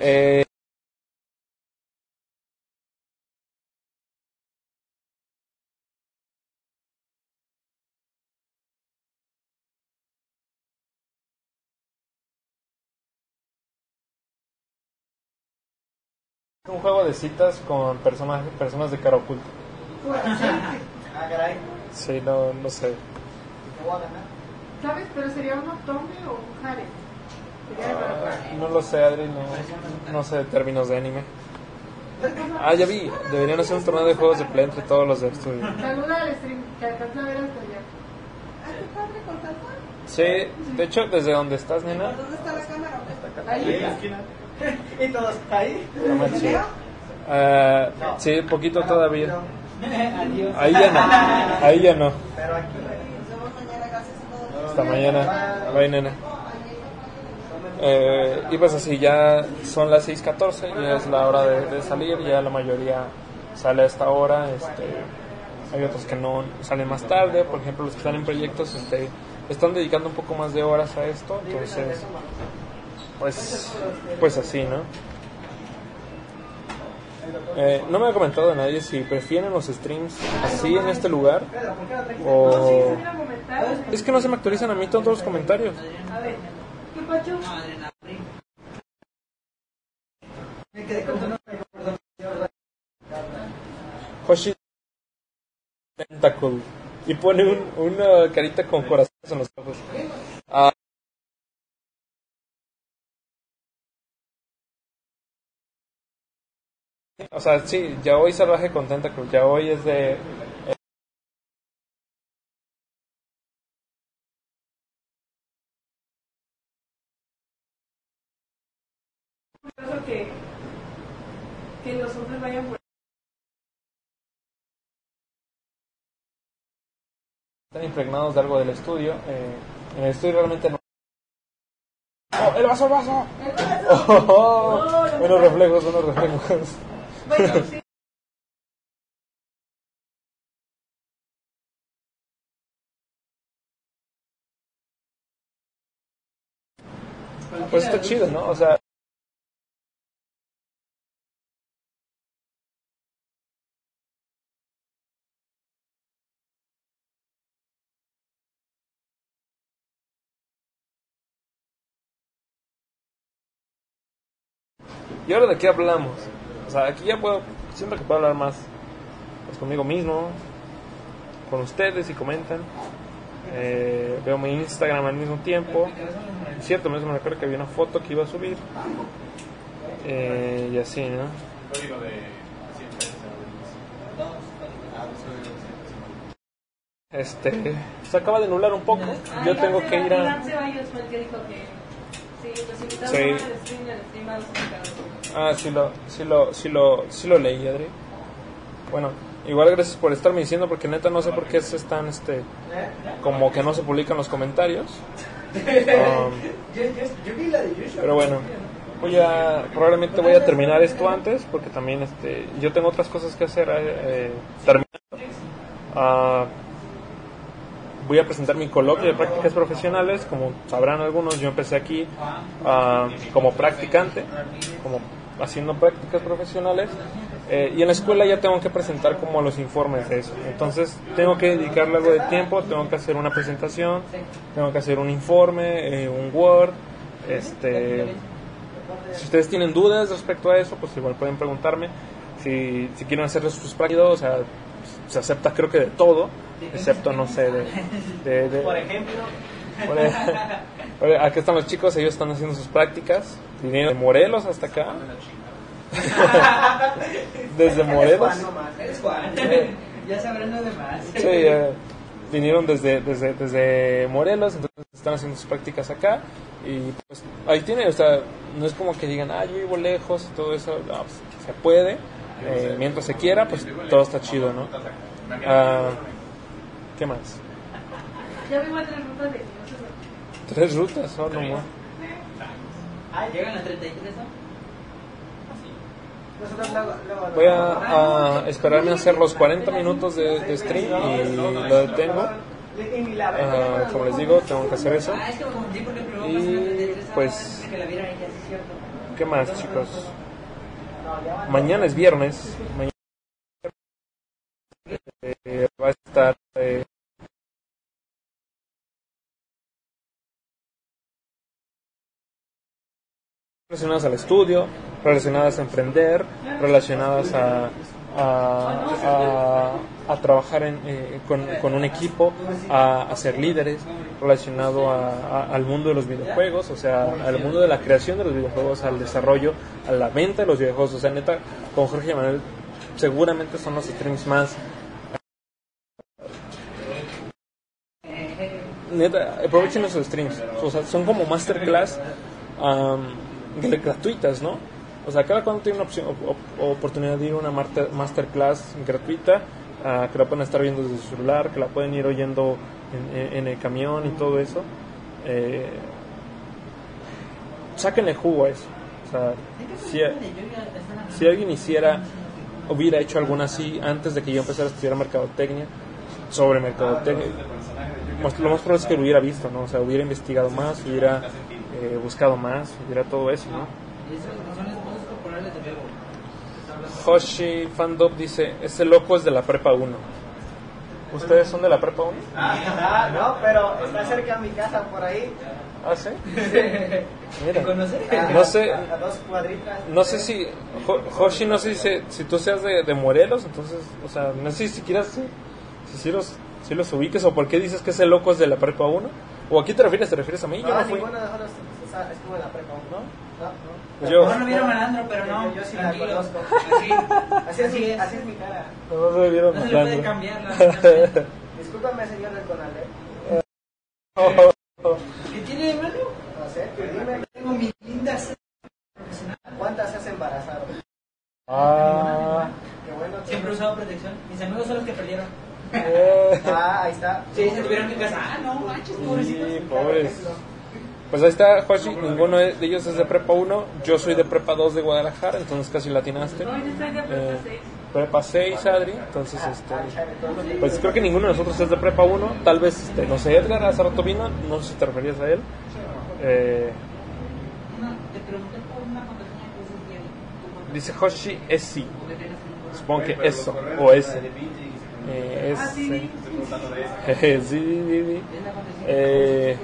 eh, un juego de citas con personas personas de cara oculta. Ah, caray. Sí, no, no sé. ¿Sabes? Pero sería un Otome o un Jare. No lo sé, Adri, no, no sé términos de anime. Ah, ya vi, deberían hacer un torneo de juegos de play entre todos los del estudio. Saluda al stream, que alcanza a ver hasta allá. Ah. Sí, de hecho, desde donde estás, nena. ¿Dónde está la cámara? Ahí en la esquina. ¿Y todos ahí? No. Uh, sí, poquito todavía. Adiós. Ahí ya no, ahí ya no. Pero aquí. Hasta mañana. Bye, nena. Eh, y pues así, ya son las 6:14, ya es la hora de, salir, ya la mayoría sale a esta hora. Este, hay otros que no salen más tarde, por ejemplo, los que están en proyectos este, están dedicando un poco más de horas a esto, entonces, pues, pues así, ¿no? Eh, no me ha comentado nadie si prefieren los streams así en este lugar o... Es que no se me actualizan a mí todos los comentarios. A ver, ¿qué pacho? Hoshi Tentacle y pone un, una carita con corazones en los ojos. Ah, o sea, sí, ya hoy salvaje con Tentacle, ya hoy es de... eh, curioso que, que los hombres vayan por están impregnados de algo del estudio. Eh, en el estudio realmente no. ¡Oh, el vaso, el vaso! el vaso. Oh, buenos no. reflejos, buenos reflejos. Bueno, sí. Pues está chido, ¿no? O sea, ¿Y ahora de qué hablamos? O sea, aquí ya puedo, siento que puedo hablar más pues, conmigo mismo, con ustedes y comentan. Eh, veo mi Instagram al mismo tiempo. Cierto, me recuerdo que había una foto que iba a subir. Eh, y así, ¿no? Este, se acaba de anular un poco. Yo tengo que ir a... El sí, los invitados Sí. van al stream al stream a los invitados. Ah, sí lo, sí lo, sí lo, sí lo leí, Adri. Bueno, igual gracias por estarme diciendo porque neta no sé por qué se están este como que no se publican los comentarios. Um, Yo, yo, yo vi la de Joshua. pero bueno, voy a probablemente voy a terminar esto antes porque también este yo tengo otras cosas que hacer eh, eh, terminando. Voy a presentar mi coloquio de prácticas profesionales, como sabrán algunos, yo empecé aquí ah, como practicante, como haciendo prácticas profesionales eh, y en la escuela ya tengo que presentar como los informes de eso. Entonces tengo que dedicarle algo de tiempo, tengo que hacer una presentación, tengo que hacer un informe, eh, un Word, este si ustedes tienen dudas respecto a eso, pues igual pueden preguntarme. Si, si quieren hacer sus prácticas, o sea, se acepta creo que de todo, excepto, no sé, de... de- de- Por ejemplo, por ej- aquí están los chicos, ellos están haciendo sus prácticas. Vinieron de Morelos hasta acá. Desde Morelos. Juan nomás. Eres Juan. ya sabrán lo demás. Sí, eh, vinieron desde, desde, desde Morelos, entonces están haciendo sus prácticas acá. Y pues ahí tiene, o sea, no es como que digan, ah, yo vivo lejos y todo eso. No, pues, se puede. eh, mientras se quiera, pues todo está chido, ¿no? Ah, ¿Qué más? Ya vivo a tres rutas de Dios. Tres rutas, oh, no more. Ah, llegan a 33, ¿no? Luego, Voy a, a esperarme a hacer los 40 minutos de, de stream y lo detengo. Ah, como les digo, tengo que hacer eso. Ah, Y, pasaron 33 pues. ¿Qué más, chicos? Mañana es viernes. Mañana relacionadas al estudio, relacionadas a emprender, relacionadas a, a, trabajar en, eh, con, con un equipo, a, ser líderes, relacionado al mundo de los videojuegos, o sea, al mundo de la creación de los videojuegos, al desarrollo, a la venta de los videojuegos. O sea, neta, con Jorge Manuel seguramente son los streams más neta, aprovechen esos streams. O sea, son como masterclass gr- gratuitas, ¿no? O sea, cada cuando tiene una opción, op- op- oportunidad de ir a una masterclass gratuita, ah, que la pueden estar viendo desde su celular, que la pueden ir oyendo en, el camión y todo eso. Eh, sáquenle jugo a eso. O sea, si, si alguien hiciera, hubiera hecho algo así antes de que yo empezara a estudiar mercadotecnia, sobre mercadotecnia, más- lo más probable es que lo hubiera visto, ¿no? O sea, hubiera investigado más, hubiera eh, buscado más, hubiera todo eso, ¿no? Y esas son las poses corporales de Bebo. Hoshi Fandop dice, ese loco es de la prepa 1. ¿Ustedes son de la prepa 1? Ah, no, pero está cerca de mi casa por ahí. Ah, sí. Mira. No sé. No sé si, Ho- Hoshi, no sé si, si tú seas de, de Morelos, entonces, o sea, no sé si quieras, si, si, los, si los ubiques o por qué dices que ese loco es de la prepa 1. ¿O a quién te refieres? ¿Te refieres a mí? Yo No, no fui. ninguno de nosotros está- estuvo en la prepa, ¿no? No, no. Yo- Mejor no vieron malandro, pero no. Yo- yo sí la conozco. Así, Así es, así mi, es. así es mi cara. No se vieron No se le puede cambiar la Discúlpame, señor del Conalep. ¿Qué tiene de malo? No sé, tú dime, Tengo mis lindas. ¿cuántas se has embarazado? Ah, Qué bueno. que- Siempre he usado protección. Mis amigos son los que perdieron. Eh, Ah, ahí está. Sí, se tuvieron que casar. Ah, no manches, pobrecitos. sí, pobres. Pues ahí está, Hoshi, ninguno de ellos es de prepa 1, yo soy de prepa 2 de Guadalajara, entonces casi latinaste. No, yo de Eh, prepa 6. prepa 6, Adri, entonces este, pues creo que ninguno de nosotros es de prepa 1, tal vez, este, no sé, Edgar, hace rato vino, no sé si te referías a él. Eh, dice Hoshi, es sí, supongo que eso, o ese. Eh, es, Ah, sí. sí, sí. Eh,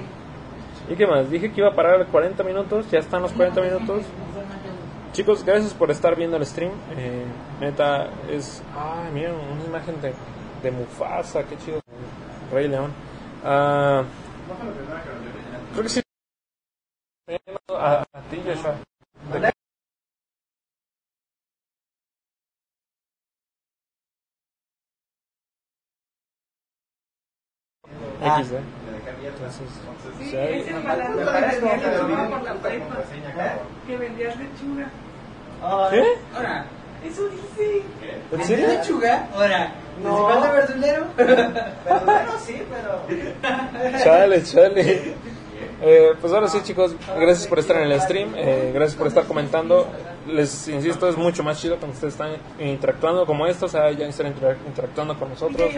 ¿Y qué más? Dije que iba a parar a 40 minutos, ya están los 40 minutos. Chicos, gracias por estar viendo el stream. Eh, neta, es. Ay, miren, una imagen de, de Mufasa, qué chido. Rey León. Ah, creo que sí. X, ¿eh? Entonces, Sí, hay- es el malandro parece vendía lechuga vi. por la prepa. Que vendías lechuga. ¿Qué? Ahora, Eso dice. ¿En serio? lechuga? Ahora, No. principal de verdulero. Verdulero sí, pero. Chale, chale. Eh, pues ahora sí, chicos, gracias por estar en el stream, eh, gracias por estar comentando. Les insisto, es mucho más chido cuando ustedes están interactuando como esto, o sea, ya están intera- interactuando con nosotros,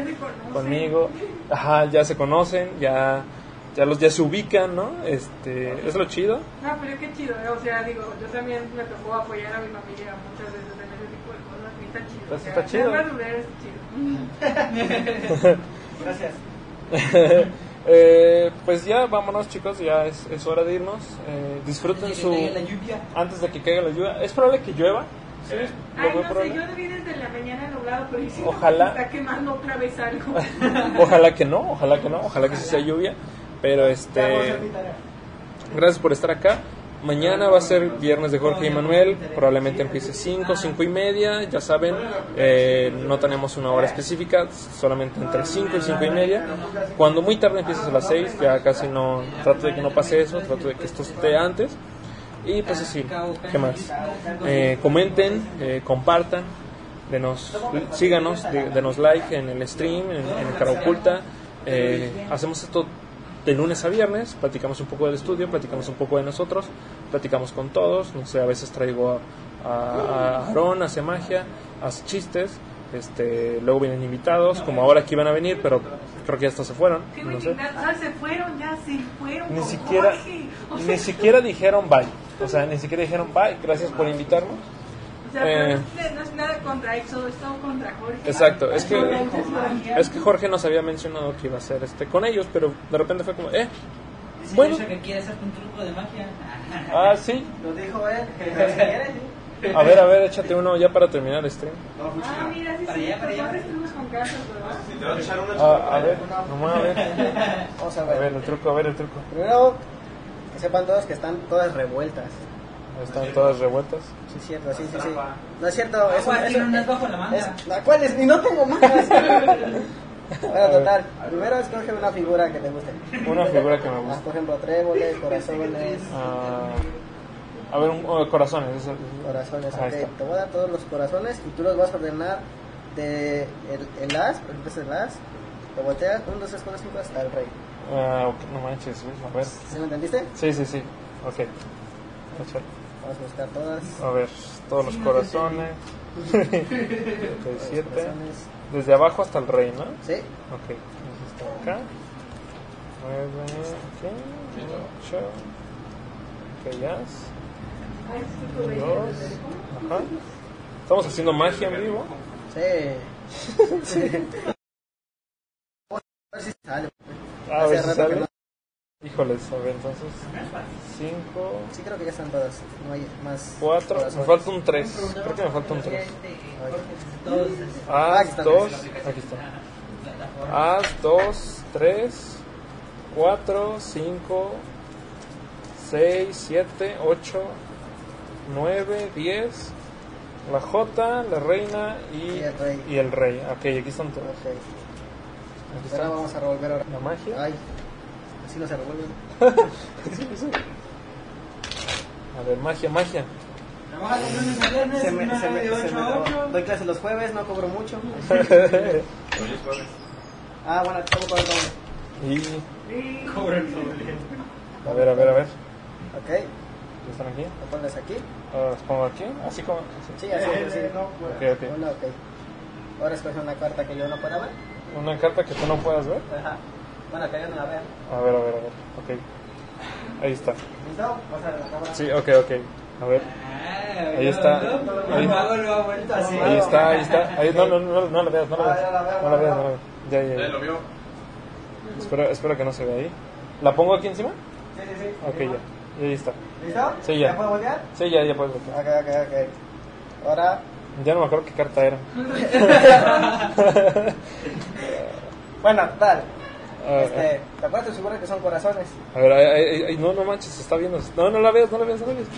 conmigo. Ajá, ya se conocen, ya ya los ya se ubican, ¿no? Este, es lo chido. No, pero qué chido, ¿eh? o sea, digo, yo también me tocó apoyar a mi familia muchas veces en ese tipo de cosas y está chido. Pues o sea, está chido. está chido. Gracias. Eh, pues ya vámonos, chicos, ya es, es hora de irnos. Eh, disfruten su caiga la lluvia. antes de que caiga la lluvia. Es probable que llueva. Sí, Ay, no sé, yo debí desde la mañana nublado, pero Ojalá. está quemando otra vez algo. Ojalá que no, ojalá que no, ojalá que sí sea lluvia. Pero este, gracias por estar acá. Mañana va a ser viernes de Jorge y Manuel, probablemente empiece 5, 5 y media, ya saben, eh, no tenemos una hora específica, solamente entre 5 y 5 y media. Cuando muy tarde empiezas a las 6, ya casi no, trato de que no pase eso, trato de que esto esté antes. Y pues así, ¿qué más? Eh, comenten, eh, compartan, denos, síganos, de- denos like en el stream, en, en cara oculta. Hacemos esto de lunes a viernes, platicamos un poco del estudio, platicamos un poco de nosotros, platicamos con todos, no sé, a veces traigo a, Aarón, hace magia, hace chistes, este, luego vienen invitados, como ahora aquí van a venir, pero creo que ya hasta se fueron, no sé. se fueron, ya se fueron. Ni siquiera, ni siquiera dijeron bye, o sea, ni siquiera dijeron bye, gracias por invitarnos. Sea, eh, no, es, nada contra Éxodo, es todo contra Jorge. Exacto, es que es que Jorge nos había mencionado que iba a hacer este con ellos, pero de repente fue como, eh, Dice Bueno. Que quiere hacer un truco de magia. ah, sí, Lo dijo él. a ver, a ver, échate uno ya para terminar el stream. Ah, mira, sí, Para sí, allá, para allá. ahora estuvimos con casas, ¿verdad? Si te vas a echar una Ah, a ver, nomás a ver, Vamos a a ver. ver el truco, a ver el truco. Primero, que sepan todos que están todas revueltas. Están todas revueltas. Sí, es cierto, sí, sí, sí. No es cierto, es un- tiene unas bajo la manga. es- ¿La cuál es? Ni no tengo mangas. bueno, total. Primero escoge una figura que te guste. Una figura que me gusta. por ejemplo, tréboles, corazones. Ah, a ver, un, oh, corazones. eso- Corazones, Ahí ok. está. Te voy a dar todos los corazones y tú los vas a ordenar de el, el as, por ejemplo, es el as. Te volteas 1, 2, 3, 4, 5 hasta el rey. Ah, ok, no manches, a ver. ¿Sí me entendiste? Sí, sí, sí. Ok. Échale. Vamos a buscar todas. A ver, todos los corazones. Los 37. corazones. Desde abajo hasta el rey, ¿no? Sí. Ok, entonces está acá. 9, ok, 8. Ok, ya. Ay, es que tú veías Dos. el teléfono. Ajá. Estamos haciendo magia en vivo. Sí. A ver si sale. A ver si sale. Híjoles, a ver, entonces. 5, Sí, creo que ya están todas. No hay más. 4. Me falta un 3. Creo que me falta un 3. Todos. Aquí Haz. 2. Aquí está. Haz 2, 3, 4, 5, 6, 7, 8, 9, 10. La J, la reina y, Y el rey. y el rey. Ok, aquí están todos. Aquí Ahora vamos a revolver ahora. La magia. Ay. Así no se revuelven. A ver, magia, magia. Trabaja de lunes a viernes, Se me, se me, de se 8 me a 8. Doy clases los jueves, no cobro mucho. Hoy es jueves. Ah, bueno, ¿cómo cobro todo? Y. Sí. A ver, a ver, a ver. Ok. ¿Ya están aquí? Lo pones aquí. Ah, ¿Los pongo aquí? Así como. Sí, así, así. Ok, ok. Una, ok. Ahora escoge una carta que yo no pueda ver. Una carta que tú no puedas ver. Ajá. Bueno, que yo no la vea. A ver, a ver, a ver. Ok. Ahí está. ¿Listo? Pasa la cámara. Sí, ok, ok. A ver. Ahí está. Ahí- está, ahí está. Ahí, no, no, no, no la veas, no la veas. Ah, ya No la ya veas, no la veo. veas. Ya, ya, ¿Ya lo ya. vio? Espero, espero que no se vea ahí. ¿La pongo aquí encima? Sí, sí, sí. Ok, ya. Y ahí está. ¿Listo? Sí, ya. ¿Ya puedo voltear? Sí, ya, ya puedes ver. Ok, ok, ok. Ahora, Ya no me acuerdo qué carta era. bueno, tal. Ah, Este, ¿Te acuerdas figura que son corazones? A ver, ay, ay, no, no manches, está viendo. No, no la veas, no la veas, no la veas.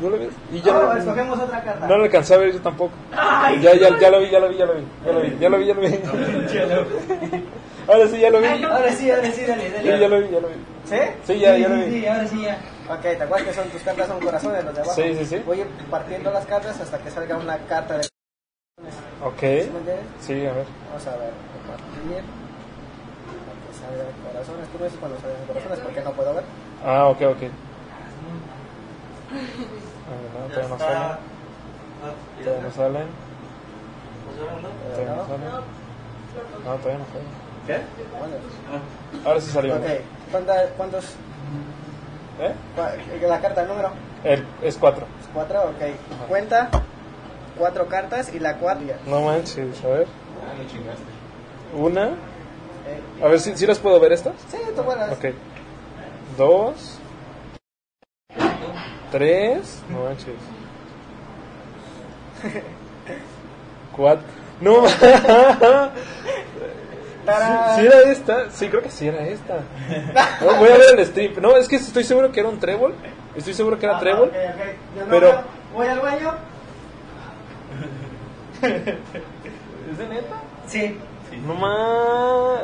No la veas. Y ya No, no, escogemos otra carta. no la alcancé a ver yo tampoco. Ya, ya, ya lo vi, ya lo vi, ya lo vi. Ya lo vi, ya lo vi, ya lo vi. Ahora sí, ya lo vi. Ahora sí, ahora sí, dale, Sí, dale. ya lo vi, ya lo vi. ¿Sí? Sí, ya, ya lo Sí, vi. sí, ahora sí, ya. Ok, ¿te acuerdas que son tus cartas son corazones los de abajo? Sí, sí, sí. Voy partiendo las cartas hasta que salga una carta de Ok. ¿Sí me entiendes? Sí, a ver. Vamos a ver, compartir. Que salgan corazones. Tú me dices cuando salgan corazones porque no puedo ver. Ah, ok, ok. Ah, no, todavía no está. salen. Todavía no está. salen. Todavía no salen. No, todavía no salen. ¿Qué? Bueno. Ah. Ahora sí salió. Ok, ¿Cuánta- ¿cuántos? ¿Eh? La carta, el número. El- es cuatro. Cuatro, ok. Cuenta cuatro cartas y la cuatro. No manches, a ver. Ah, lo chingaste. Una. A ver si las puedo ver estas. sí, tú buenas. Ok. Dos. Tres. No manches. Cuatro. No. sí, sí era esta. Sí, creo que sí era esta. No, voy a ver el stream. No, es que estoy seguro que era un trébol. Estoy seguro que era Ah, trébol. no Pero- veo. Voy al baño. ¿Es de neta? Sí. No más.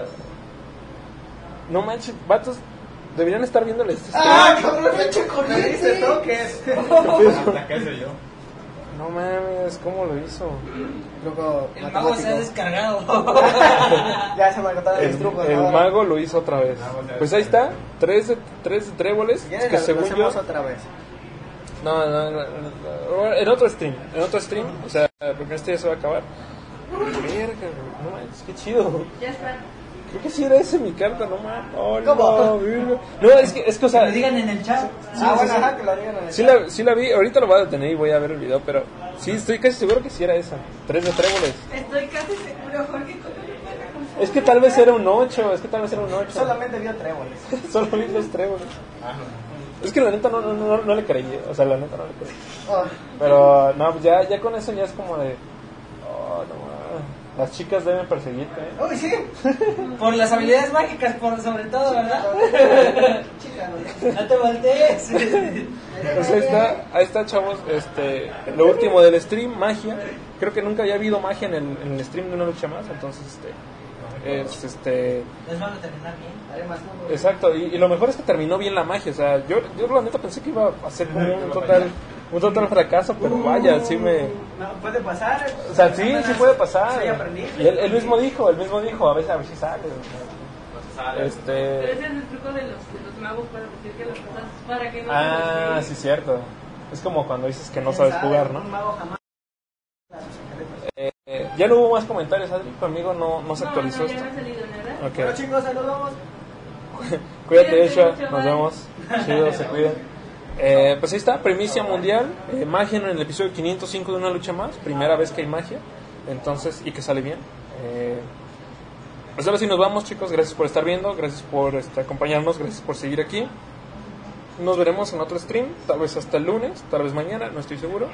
No manches, vatos. Deberían estar viendo el stream. ¡Ah, cabrón! ¡Me eché con Me diste toques. Hasta yo. No mames, ¿cómo lo hizo? Truco El mago se ha descargado. Ya se me agotaron El, los trucos. el ahora. mago lo hizo otra vez. Pues ahí está, tres, de- tres de tréboles. Si que lo- según lo yo. hacemos otra vez. No, no, no, no, En otro stream. En otro stream. O sea, porque este ya se va a acabar. Verga, no manches, qué chido. Ya está. Creo que sí era ese mi carta, no mames. Oh, ¿Cómo? no, no, es que, es que, o Que sea. lo digan en el chat. ah, bueno, ajá, que lo digan en el Sí chat. la, sí la vi, ahorita lo voy a detener y voy a ver el video, pero sí, estoy casi seguro que sí era esa. Tres de tréboles. Estoy casi seguro, Jorge. Es que tal vez era un 8, es que tal vez era un 8. Solamente vio tréboles. Solo vi los tréboles. Ah, no. Es que la neta no, no, no, no le creí, o sea, la neta no le creí. Oh, Pero no, pues ya, ya con eso ya es como de. Oh, no. Las chicas deben perseguirte. ¿eh? Uy, sí. Por las habilidades mágicas, por sobre todo, ¿verdad? Chica, no. Te voltees. Pues ahí está, ahí está, chavos. Este, lo último del stream, magia. Creo que nunca había habido magia en el, en el stream de una lucha más, entonces este. Es, este Les van a terminar bien. Además, no. exacto y, y lo mejor es que terminó bien la magia o sea yo, yo la neta pensé que iba a ser como un total un total fracaso pero vaya sí me No, puede pasar. O sea, sí, sí puede pasar. Sí, aprendí. Y él, él mismo dijo, él mismo dijo, a veces a ver si sale. No sale. Pero Este. ese es el truco de los, de los magos para decir que las cosas para que no Ah, sí, cierto. Es como cuando dices que no sabes jugar, ¿no? Un mago jamás. Eh, eh, ya no hubo más comentarios, Adri. Conmigo no, no se No, actualizó no, ya esto. no ha salido nada. Ok. Bueno, chicos, saludos. Cuídate, mucho, Nos vemos. Chido, se cuidan. Eh, pues ahí está, primicia mundial, eh, magia en el episodio 505 de una lucha más, primera vez que hay magia, entonces, y que sale bien. Eh, pues ahora sí nos vamos chicos, gracias por estar viendo, gracias por este, acompañarnos, gracias por seguir aquí. Nos veremos en otro stream, tal vez hasta el lunes, tal vez mañana, no estoy seguro.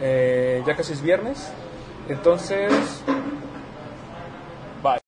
Eh, ya casi es viernes. Entonces, bye.